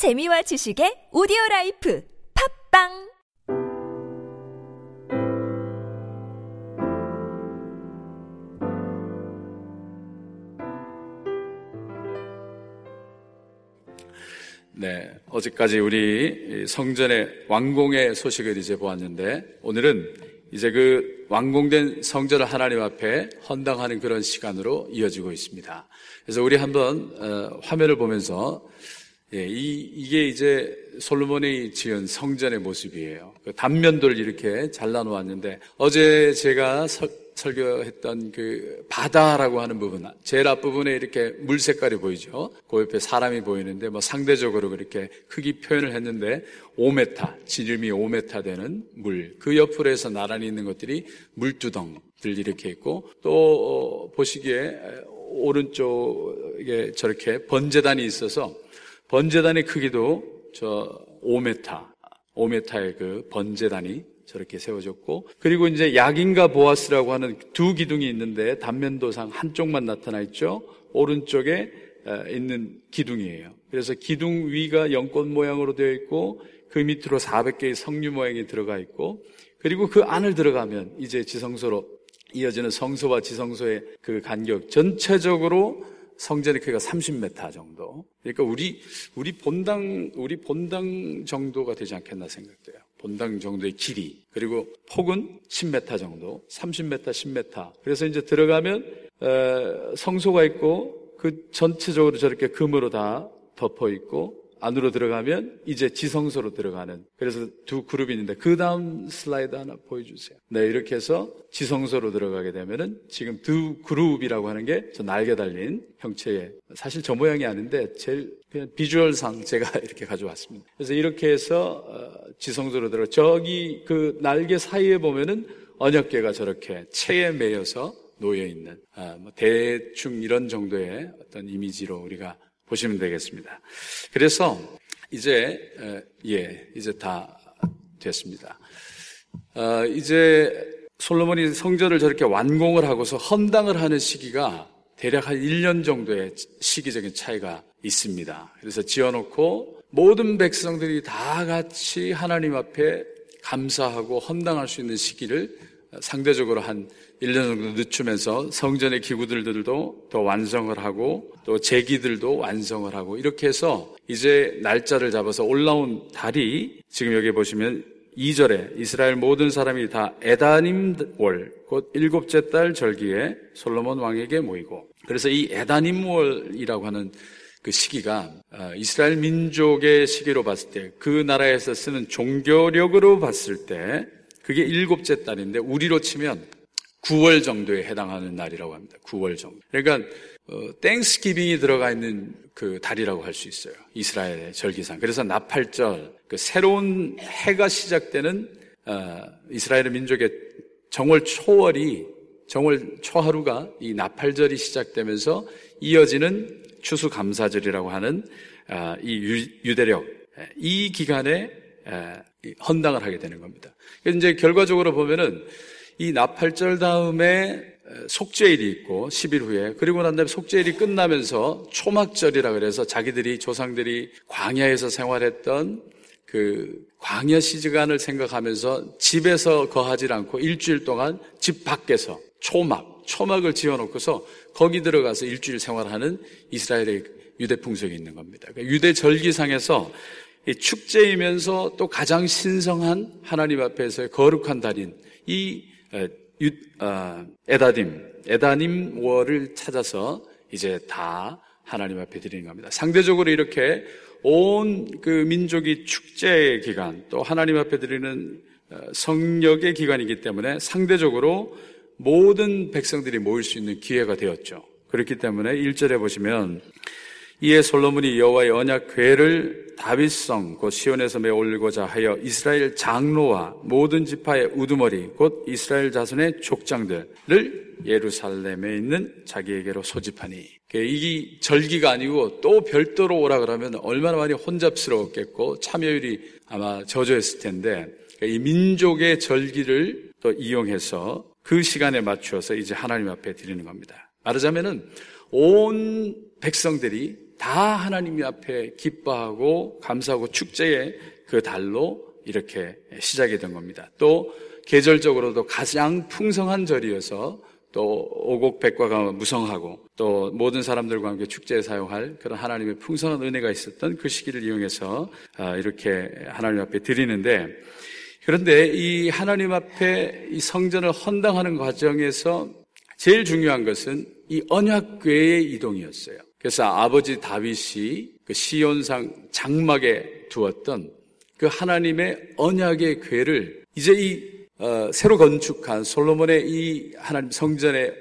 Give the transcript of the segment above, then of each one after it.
재미와 지식의 오디오 life 팟빵 네, 어제까지 우리 성전의 완공의 소식을 이제 보았는데 오늘은 이제 그 완공된 성전을 하나님 앞에 헌당하는 그런 시간으로 이어지고 있습니다. 그래서 우리 한번 어, 화면을 보면서 예, 이, 이게 이제 솔로몬이 지은 성전의 모습이에요. 그 단면도를 이렇게 잘라놓았는데 어제 제가 서, 설교했던 그 바다라고 하는 부분, 제일 앞부분에 이렇게 물 색깔이 보이죠. 그 옆에 사람이 보이는데 뭐 상대적으로 그렇게 크기 표현을 했는데 5m, 지름이 5m 되는 물. 그 옆으로 해서 나란히 있는 것들이 물두덩들 이렇게 있고 또 어, 보시기에 오른쪽에 저렇게 번제단이 있어서 번제단의 크기도 저 5m, 5m의 그 번제단이 저렇게 세워졌고 그리고 이제 약인과 보아스라고 하는 두 기둥이 있는데 단면도상 한쪽만 나타나 있죠. 오른쪽에 있는 기둥이에요. 그래서 기둥 위가 연꽃 모양으로 되어 있고 그 밑으로 400개의 성류 모양이 들어가 있고 그리고 그 안을 들어가면 이제 지성소로 이어지는 성소와 지성소의 그 간격 전체적으로 성전의 크기가 30m 정도. 그러니까 우리 우리 본당 우리 본당 정도가 되지 않겠나 생각돼요. 본당 정도의 길이 그리고 폭은 10m 정도, 30m, 10m. 그래서 이제 들어가면 어, 성소가 있고 그 전체적으로 저렇게 금으로 다 덮어 있고 안으로 들어가면 이제 지성소로 들어가는 그래서 두 그룹이 있는데 그 다음 슬라이드 하나 보여주세요. 네 이렇게 해서 지성소로 들어가게 되면은 지금 두 그룹이라고 하는 게 저 날개 달린 형체의 사실 저 모양이 아닌데 제일 그냥 비주얼상 제가 이렇게 가져왔습니다. 그래서 이렇게 해서 어, 지성소로 들어 저기 그 날개 사이에 보면은 언약계가 저렇게 체에 매여서 놓여 있는 아, 뭐 대충 이런 정도의 어떤 이미지로 우리가 보시면 되겠습니다. 그래서 이제 예 이제 다 됐습니다. 어, 이제 솔로몬이 성전을 저렇게 완공을 하고서 헌당을 하는 시기가 대략 한 1년 정도의 시기적인 차이가 있습니다. 그래서 지어놓고 모든 백성들이 다 같이 하나님 앞에 감사하고 헌당할 수 있는 시기를 상대적으로 한 1년 정도 늦추면서 성전의 기구들도 더 완성을 하고 또 제기들도 완성을 하고 이렇게 해서 이제 날짜를 잡아서 올라온 달이 지금 여기 보시면 2절에 이스라엘 모든 사람이 다 에다님 월, 곧 일곱째 달 절기에 솔로몬 왕에게 모이고. 그래서 이 에다님 월이라고 하는 그 시기가 어, 이스라엘 민족의 시기로 봤을 때 그 나라에서 쓰는 종교력으로 봤을 때 그게 일곱째 달인데 우리로 치면 9월 정도에 해당하는 날이라고 합니다. 9월 정도. 그러니까 어, 땡스기빙이 들어가 있는 그 달이라고 할 수 있어요. 이스라엘의 절기상. 그래서 나팔절, 그 새로운 해가 시작되는 어, 이스라엘의 민족의 정월 초월이 정월 초하루가 이 나팔절이 시작되면서 이어지는 추수감사절이라고 하는 어, 이 유대력 이 기간에 헌당을 하게 되는 겁니다. 이제 결과적으로 보면은 이 나팔절 다음에 속죄일이 있고 10일 후에 그리고 난 다음에 속죄일이 끝나면서 초막절이라 그래서 자기들이 조상들이 광야에서 생활했던 그 광야 시간을 생각하면서 집에서 거하지 않고 일주일 동안 집 밖에서 초막, 초막을 지어놓고서 거기 들어가서 일주일 생활하는 이스라엘의 유대 풍속이 있는 겁니다. 그러니까 유대 절기상에서 축제이면서 또 가장 신성한 하나님 앞에서의 거룩한 달인 이 어, 에다딤, 에다님 월을 찾아서 이제 다 하나님 앞에 드리는 겁니다. 상대적으로 이렇게 온 그 민족이 축제의 기간, 또 하나님 앞에 드리는 어, 성력의 기간이기 때문에 상대적으로 모든 백성들이 모일 수 있는 기회가 되었죠. 그렇기 때문에 1절에 보시면 이에 솔로몬이 여호와의 언약 궤를 다윗성 곧 시온에서 메 올리고자 하여 이스라엘 장로와 모든 지파의 우두머리 곧 이스라엘 자손의 족장들을 예루살렘에 있는 자기에게로 소집하니 이 절기가 아니고 또 별도로 오라 그러면 얼마나 많이 혼잡스러웠겠고 참여율이 아마 저조했을 텐데 이 민족의 절기를 또 이용해서 그 시간에 맞추어서 이제 하나님 앞에 드리는 겁니다. 말하자면은 온 백성들이 다 하나님 앞에 기뻐하고 감사하고 축제의 그 달로 이렇게 시작이 된 겁니다. 또 계절적으로도 가장 풍성한 절이어서 또 오곡백과가 무성하고 또 모든 사람들과 함께 축제에 사용할 그런 하나님의 풍성한 은혜가 있었던 그 시기를 이용해서 아, 이렇게 하나님 앞에 드리는데 그런데 이 하나님 앞에 이 성전을 헌당하는 과정에서 제일 중요한 것은 이 언약궤의 이동이었어요. 그래서 아버지 다윗이 그 시온상 장막에 두었던 그 하나님의 언약의 궤를 이제 이 어, 새로 건축한 솔로몬의 이 하나님 성전에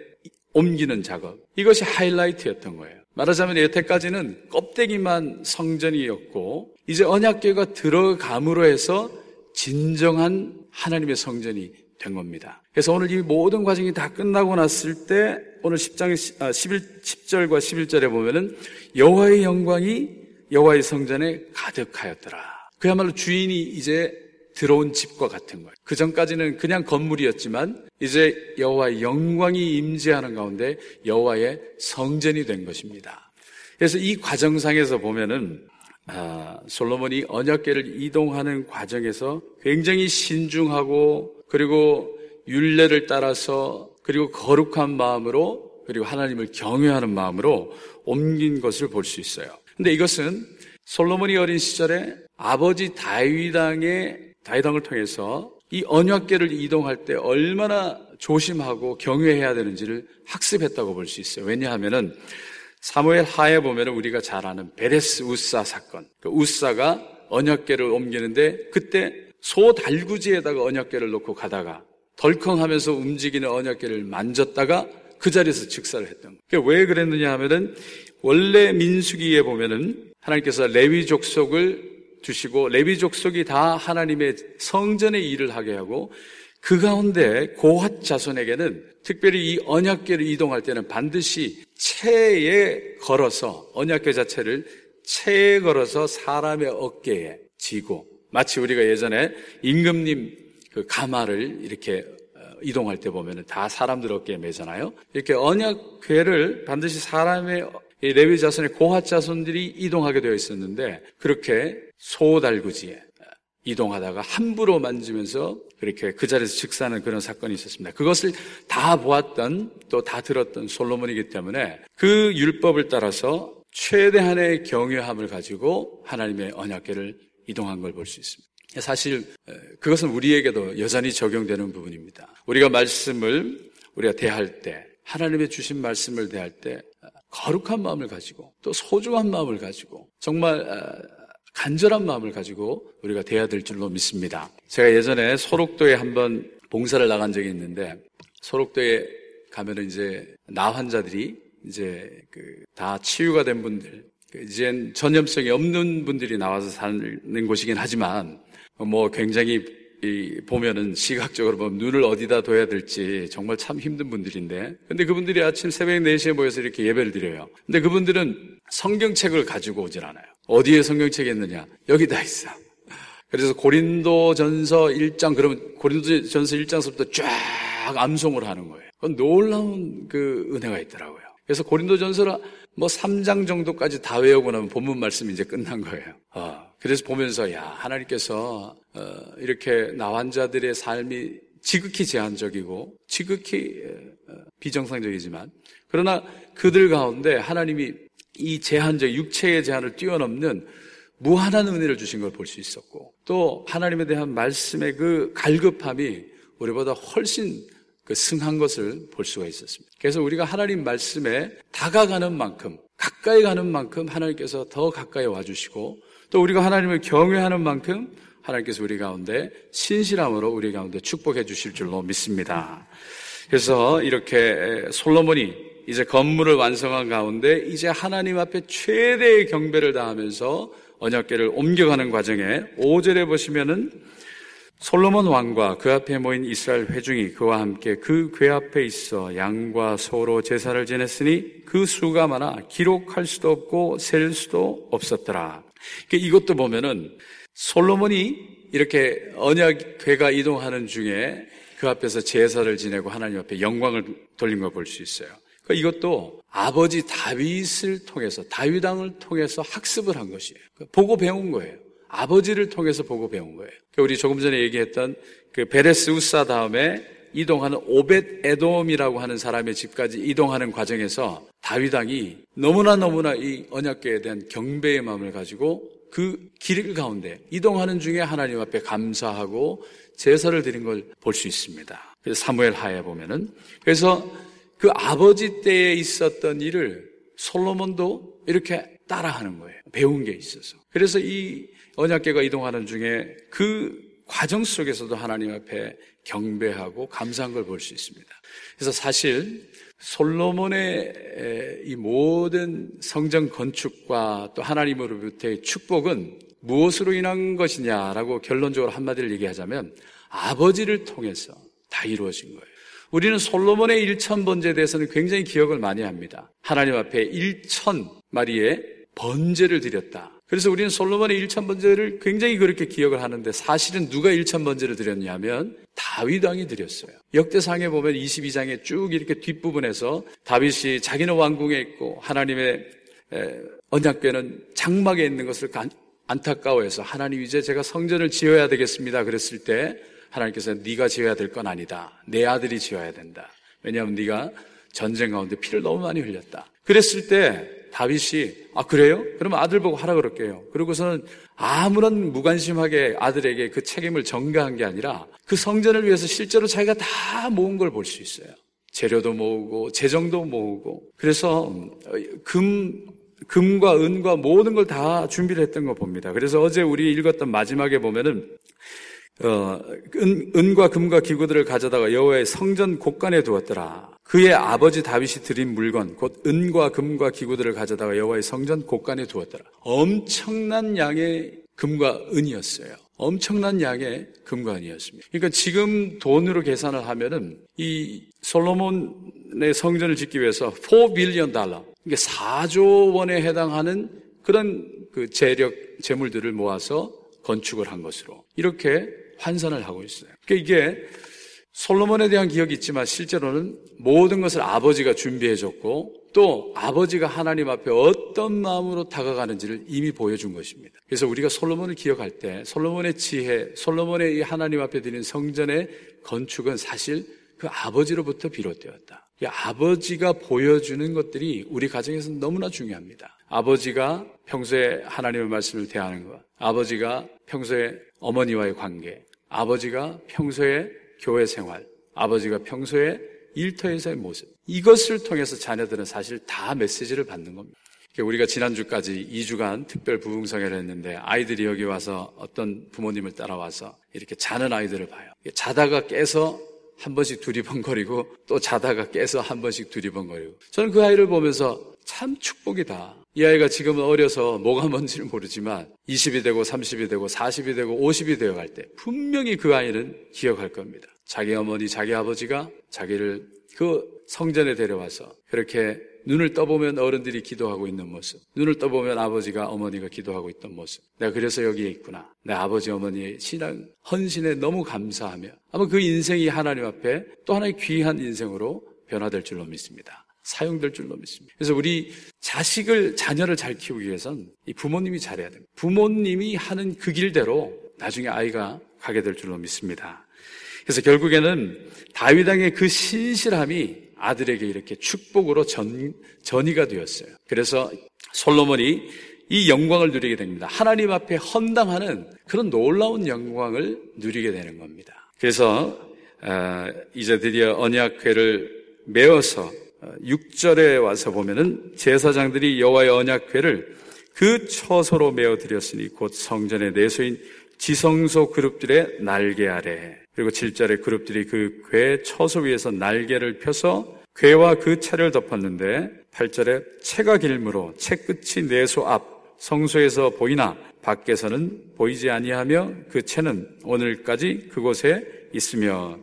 옮기는 작업 이것이 하이라이트였던 거예요. 말하자면 여태까지는 껍데기만 성전이었고 이제 언약궤가 들어감으로 해서 진정한 하나님의 성전이 된 겁니다. 그래서 오늘 이 모든 과정이 다 끝나고 났을 때 오늘 10장 11 10절과 11절에 보면은 여호와의 영광이 여호와의 성전에 가득하였더라. 그야말로 주인이 이제 들어온 집과 같은 거예요. 그 전까지는 그냥 건물이었지만 이제 여호와의 영광이 임재하는 가운데 여호와의 성전이 된 것입니다. 그래서 이 과정상에서 보면은 아, 솔로몬이 언약궤를 이동하는 과정에서 굉장히 신중하고 그리고 윤례를 따라서 그리고 거룩한 마음으로 그리고 하나님을 경외하는 마음으로 옮긴 것을 볼 수 있어요. 근데 이것은 솔로몬이 어린 시절에 아버지 다윗왕의 다윗왕을 통해서 이 언약궤를 이동할 때 얼마나 조심하고 경외해야 되는지를 학습했다고 볼 수 있어요. 왜냐하면은 사무엘 하에 보면은 우리가 잘 아는 베레스 우사 사건. 그 우사가 언약궤를 옮기는데 그때 소 달구지에다가 언약궤를 놓고 가다가 덜컹하면서 움직이는 언약궤를 만졌다가 그 자리에서 즉사를 했던 거예요. 왜 그랬느냐 하면은 원래 민수기에 보면은 하나님께서 레위 족속을 주시고 레위 족속이 다 하나님의 성전의 일을 하게 하고 그 가운데 고핫 자손에게는 특별히 이 언약궤를 이동할 때는 반드시 체에 걸어서 언약궤 자체를 체에 걸어서 사람의 어깨에 지고 마치 우리가 예전에 임금님 그 가마를 이렇게 어, 이동할 때 보면은 다 사람들 어깨에 매잖아요. 이렇게 언약궤를 반드시 사람의 레위 자손의 고핫 자손들이 이동하게 되어 있었는데 그렇게 소달구지에 이동하다가 함부로 만지면서 그렇게 그 자리에서 즉사하는 그런 사건이 있었습니다. 그것을 다 보았던 또 다 들었던 솔로몬이기 때문에 그 율법을 따라서 최대한의 경외함을 가지고 하나님의 언약궤를 이동한 걸 볼 수 있습니다. 사실 그것은 우리에게도 여전히 적용되는 부분입니다. 우리가 말씀을 우리가 대할 때 하나님의 주신 말씀을 대할 때 거룩한 마음을 가지고 또 소중한 마음을 가지고 정말 간절한 마음을 가지고 우리가 돼야 될 줄로 믿습니다. 제가 예전에 소록도에 한번 봉사를 나간 적이 있는데 소록도에 가면은 이제 나 환자들이 이제 그 다 치유가 된 분들 그 이젠 전염성이 없는 분들이 나와서 사는 곳이긴 하지만 뭐 굉장히 이 보면은 시각적으로 보면 눈을 어디다 둬야 될지 정말 참 힘든 분들인데 근데 그분들이 아침 새벽 4시에 모여서 이렇게 예배를 드려요. 근데 그분들은 성경책을 가지고 오질 않아요. 어디에 성경책이 있느냐? 여기 다 있어. 그래서 고린도 전서 1장, 그러면 고린도 전서 1장서부터 쫙 암송을 하는 거예요. 그건 놀라운 그 은혜가 있더라고요. 그래서 고린도 전서를 뭐 3장 정도까지 다 외우고 나면 본문 말씀이 이제 끝난 거예요. 어, 그래서 보면서, 야, 하나님께서, 어, 이렇게 나환자들의 삶이 지극히 제한적이고, 지극히 어, 비정상적이지만, 그러나 그들 가운데 하나님이 이 제한적 육체의 제한을 뛰어넘는 무한한 은혜를 주신 걸 볼 수 있었고 또 하나님에 대한 말씀의 그 갈급함이 우리보다 훨씬 그 승한 것을 볼 수가 있었습니다. 그래서 우리가 하나님 말씀에 다가가는 만큼 가까이 가는 만큼 하나님께서 더 가까이 와주시고 또 우리가 하나님을 경외하는 만큼 하나님께서 우리 가운데 신실함으로 우리 가운데 축복해 주실 줄로 믿습니다. 그래서 이렇게 솔로몬이 이제 건물을 완성한 가운데 이제 하나님 앞에 최대의 경배를 다하면서 언약궤를 옮겨가는 과정에 5절에 보시면은 솔로몬 왕과 그 앞에 모인 이스라엘 회중이 그와 함께 그 궤 앞에 있어 양과 소로 제사를 지냈으니 그 수가 많아 기록할 수도 없고 셀 수도 없었더라. 그러니까 이것도 보면은 솔로몬이 이렇게 언약궤가 이동하는 중에 그 앞에서 제사를 지내고 하나님 앞에 영광을 돌린 걸 볼 수 있어요. 그러니까 이것도 아버지 다윗을 통해서 다윗 왕을 통해서 학습을 한 것이에요. 그러니까 보고 배운 거예요. 아버지를 통해서 보고 배운 거예요. 그러니까 우리 조금 전에 얘기했던 그 베레스 우사 다음에 이동하는 오벳 에돔이라고 하는 사람의 집까지 이동하는 과정에서 다윗 왕이 너무나 너무나 이 언약궤에 대한 경배의 마음을 가지고 그 길 가운데 이동하는 중에 하나님 앞에 감사하고 제사를 드린 걸 볼 수 있습니다. 그래서 사무엘 하에 보면은 그래서 그 아버지 때에 있었던 일을 솔로몬도 이렇게 따라하는 거예요. 배운 게 있어서. 그래서 이 언약계가 이동하는 중에 그 과정 속에서도 하나님 앞에 경배하고 감사한 걸 볼 수 있습니다. 그래서 사실 솔로몬의 이 모든 성전 건축과 또 하나님으로부터의 축복은 무엇으로 인한 것이냐라고 결론적으로 한마디를 얘기하자면 아버지를 통해서 다 이루어진 거예요. 우리는 솔로몬의 일천 번제에 대해서는 굉장히 기억을 많이 합니다. 하나님 앞에 일천 마리의 번제를 드렸다. 그래서 우리는 솔로몬의 일천 번제를 굉장히 그렇게 기억을 하는데 사실은 누가 일천 번제를 드렸냐면 다윗 왕이 드렸어요. 역대상에 보면 22장에 쭉 이렇게 뒷부분에서 다윗이 자기는 왕궁에 있고 하나님의 언약궤는 장막에 있는 것을 안타까워해서 하나님 이제 제가 성전을 지어야 되겠습니다. 그랬을 때 하나님께서 네가 지어야 될 건 아니다. 내 아들이 지어야 된다. 왜냐하면 네가 전쟁 가운데 피를 너무 많이 흘렸다. 그랬을 때 다윗이 아 그래요? 그러면 아들 보고 하라 그럴게요. 그러고서는 아무런 무관심하게 아들에게 그 책임을 전가한 게 아니라 그 성전을 위해서 실제로 자기가 다 모은 걸 볼 수 있어요. 재료도 모으고 재정도 모으고 그래서 금 금과 은과 모든 걸 다 준비를 했던 거 봅니다. 그래서 어제 우리 읽었던 마지막에 보면은 어, 은, 은과 금과 기구들을 가져다가 여호와의 성전 곳간에 두었더라. 그의 아버지 다윗이 드린 물건 곧 은과 금과 기구들을 가져다가 여호와의 성전 곳간에 두었더라. 엄청난 양의 금과 은이었어요. 엄청난 양의 금과 은이었습니다. 그러니까 지금 돈으로 계산을 하면은 이 솔로몬의 성전을 짓기 위해서 4 빌리언 달러, 이게 4조 원에 해당하는 그런 그 재력 재물들을 모아서 건축을 한 것으로 이렇게 환산을 하고 있어요. 그러니까 이게 솔로몬에 대한 기억이 있지만 실제로는 모든 것을 아버지가 준비해 줬고 또 아버지가 하나님 앞에 어떤 마음으로 다가가는지를 이미 보여준 것입니다. 그래서 우리가 솔로몬을 기억할 때 솔로몬의 지혜, 솔로몬의 이 하나님 앞에 드린 성전의 건축은 사실 그 아버지로부터 비롯되었다. 이 아버지가 보여주는 것들이 우리 가정에서 너무나 중요합니다. 아버지가 평소에 하나님의 말씀을 대하는 것, 아버지가 평소에 어머니와의 관계, 아버지가 평소에 교회 생활, 아버지가 평소에 일터에서의 모습. 이것을 통해서 자녀들은 사실 다 메시지를 받는 겁니다. 우리가 지난주까지 2주간 특별 부흥성회를 했는데 아이들이 여기 와서 어떤 부모님을 따라와서 이렇게 자는 아이들을 봐요. 자다가 깨서 한 번씩 두리번거리고 또 자다가 깨서 한 번씩 두리번거리고 저는 그 아이를 보면서 참 축복이다. 이 아이가 지금은 어려서 뭐가 뭔지를 모르지만 20이 되고 30이 되고 40이 되고 50이 되어 갈 때 분명히 그 아이는 기억할 겁니다. 자기 어머니, 자기 아버지가 자기를 그 성전에 데려와서 그렇게 눈을 떠보면 어른들이 기도하고 있는 모습, 눈을 떠보면 아버지가 어머니가 기도하고 있던 모습. 내가 그래서 여기에 있구나. 내 아버지 어머니의 신앙 헌신에 너무 감사하며 아마 그 인생이 하나님 앞에 또 하나의 귀한 인생으로 변화될 줄로 믿습니다. 사용될 줄로 믿습니다. 그래서 우리 자식을, 자녀를 잘 키우기 위해선 이 부모님이 잘해야 됩니다. 부모님이 하는 그 길대로 나중에 아이가 가게 될 줄로 믿습니다. 그래서 결국에는 다윗왕의 그 신실함이 아들에게 이렇게 축복으로 전, 전이가 되었어요. 그래서 솔로몬이 이 영광을 누리게 됩니다. 하나님 앞에 헌당하는 그런 놀라운 영광을 누리게 되는 겁니다. 그래서 어, 이제 드디어 언약궤를 메어서 6절에 와서 보면은 제사장들이 여호와의 언약궤를 그 처소로 메어 드렸으니 곧 성전의 내소인 지성소 그룹들의 날개 아래 그리고 7절에 그룹들이 그 궤 처소 위에서 날개를 펴서 궤와 그 채를 덮었는데 8절에 채가 길므로 채 끝이 내소 앞 성소에서 보이나 밖에서는 보이지 아니하며 그 채는 오늘까지 그곳에 있으며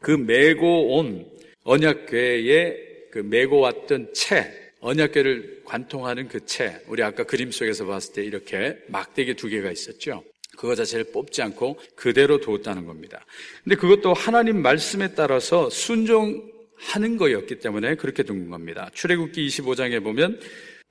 그 메고 온 언약궤에 그 메고 왔던 채, 언약궤를 관통하는 그 채, 우리 아까 그림 속에서 봤을 때 이렇게 막대기 두 개가 있었죠. 그거 자체를 뽑지 않고 그대로 두었다는 겁니다. 근데 그것도 하나님 말씀에 따라서 순종하는 하는 거였기 때문에 그렇게 둔 겁니다. 출애굽기 25장에 보면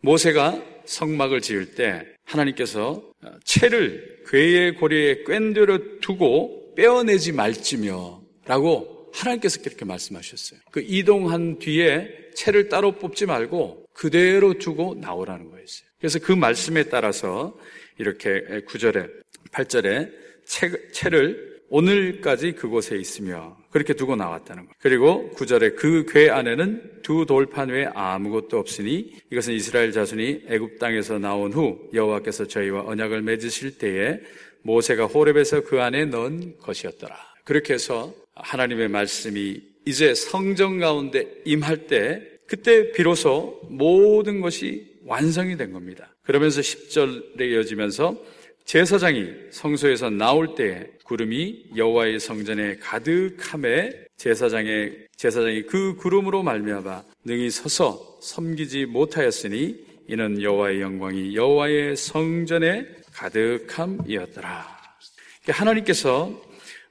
모세가 성막을 지을 때 하나님께서 채를 괴의 고리에 꿰들어 두고 빼어내지 말지며 라고 하나님께서 그렇게 말씀하셨어요. 그 이동한 뒤에 채를 따로 뽑지 말고 그대로 두고 나오라는 거였어요. 그래서 그 말씀에 따라서 이렇게 9절에 8절에 채, 채를 오늘까지 그곳에 있으며 그렇게 두고 나왔다는 것. 그리고 구절에 그 궤 안에는 두 돌판 외에 아무것도 없으니 이것은 이스라엘 자손이 애굽 땅에서 나온 후 여호와께서 저희와 언약을 맺으실 때에 모세가 호렙에서 그 안에 넣은 것이었더라. 그렇게 해서 하나님의 말씀이 이제 성정 가운데 임할 때 그때 비로소 모든 것이 완성이 된 겁니다. 그러면서 10절에 이어지면서 제사장이 성소에서 나올 때 구름이 여호와의 성전에 가득함에 제사장의 제사장이 그 구름으로 말미암아 능히 서서 섬기지 못하였으니 이는 여호와의 영광이 여호와의 성전에 가득함이었더라. 하나님께서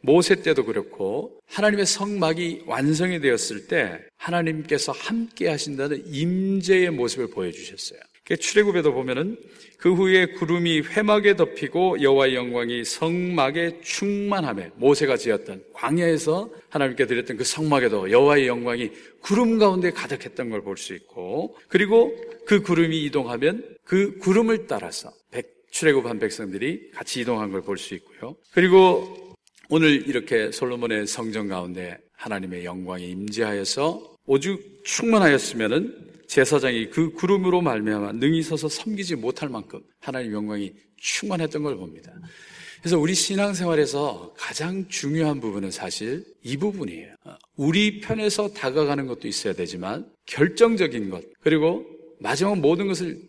모세 때도 그렇고 하나님의 성막이 완성이 되었을 때 하나님께서 함께 하신다는 임재의 모습을 보여주셨어요. 출애굽에도 보면은 그 후에 구름이 회막에 덮이고 여호와의 영광이 성막에 충만함에 모세가 지었던 광야에서 하나님께 드렸던 그 성막에도 여호와의 영광이 구름 가운데 가득했던 걸 볼 수 있고 그리고 그 구름이 이동하면 그 구름을 따라서 백, 출애굽한 백성들이 같이 이동한 걸 볼 수 있고요. 그리고 오늘 이렇게 솔로몬의 성전 가운데 하나님의 영광이 임재하여서 오죽 충만하였으면은 제사장이 그 구름으로 말미암아 능히 서서 섬기지 못할 만큼 하나님 영광이 충만했던 걸 봅니다. 그래서 우리 신앙생활에서 가장 중요한 부분은 사실 이 부분이에요. 우리 편에서 다가가는 것도 있어야 되지만 결정적인 것 그리고 마지막 모든 것을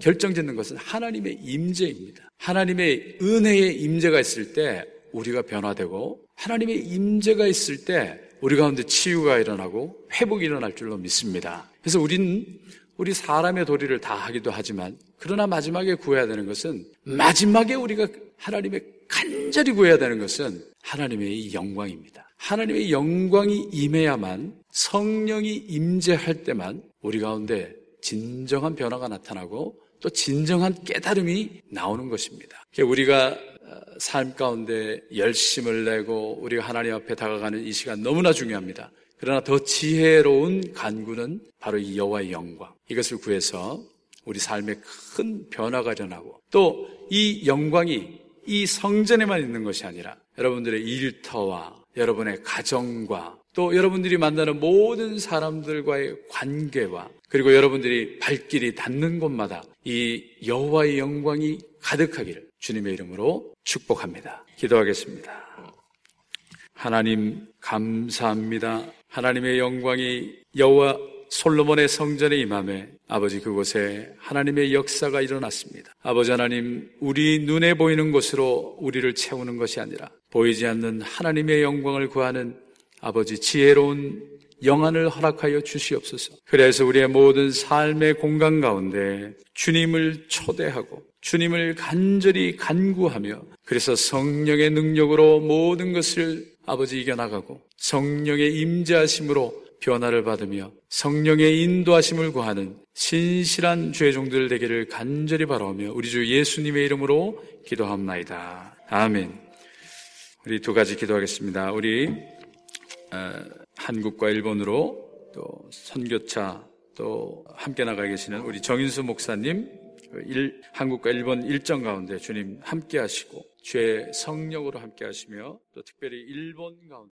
결정짓는 것은 하나님의 임재입니다. 하나님의 은혜의 임재가 있을 때 우리가 변화되고 하나님의 임재가 있을 때 우리 가운데 치유가 일어나고 회복이 일어날 줄로 믿습니다. 그래서 우리는 우리 사람의 도리를 다 하기도 하지만 그러나 마지막에 구해야 되는 것은 마지막에 우리가 하나님의 간절히 구해야 되는 것은 하나님의 영광입니다. 하나님의 영광이 임해야만 성령이 임재할 때만 우리 가운데 진정한 변화가 나타나고 또 진정한 깨달음이 나오는 것입니다. 우리가 삶 가운데 열심을 내고 우리가 하나님 앞에 다가가는 이 시간 너무나 중요합니다. 그러나 더 지혜로운 간구는 바로 이 여호와의 영광. 이것을 구해서 우리 삶에 큰 변화가 일어나고 또 이 영광이 이 성전에만 있는 것이 아니라 여러분들의 일터와 여러분의 가정과 또 여러분들이 만나는 모든 사람들과의 관계와 그리고 여러분들이 발길이 닿는 곳마다 이 여호와의 영광이 가득하기를 주님의 이름으로 축복합니다. 기도하겠습니다. 하나님 감사합니다. 하나님의 영광이 여호와 솔로몬의 성전에 임함에 아버지 그곳에 하나님의 역사가 일어났습니다. 아버지 하나님, 우리 눈에 보이는 곳으로 우리를 채우는 것이 아니라 보이지 않는 하나님의 영광을 구하는 아버지 지혜로운 영안을 허락하여 주시옵소서. 그래서 우리의 모든 삶의 공간 가운데 주님을 초대하고 주님을 간절히 간구하며 그래서 성령의 능력으로 모든 것을 아버지 이겨나가고 성령의 임재하심으로 변화를 받으며 성령의 인도하심을 구하는 신실한 주의 종들 되기를 간절히 바라오며 우리 주 예수님의 이름으로 기도합나이다. 아멘. 우리 두 가지 기도하겠습니다. 우리 어, 한국과 일본으로 또 선교차 또 함께 나가 계시는 우리 정인수 목사님 일, 한국과 일본 일정 가운데 주님 함께 하시고 주의 성령으로 함께 하시며 또 특별히 일본 가운데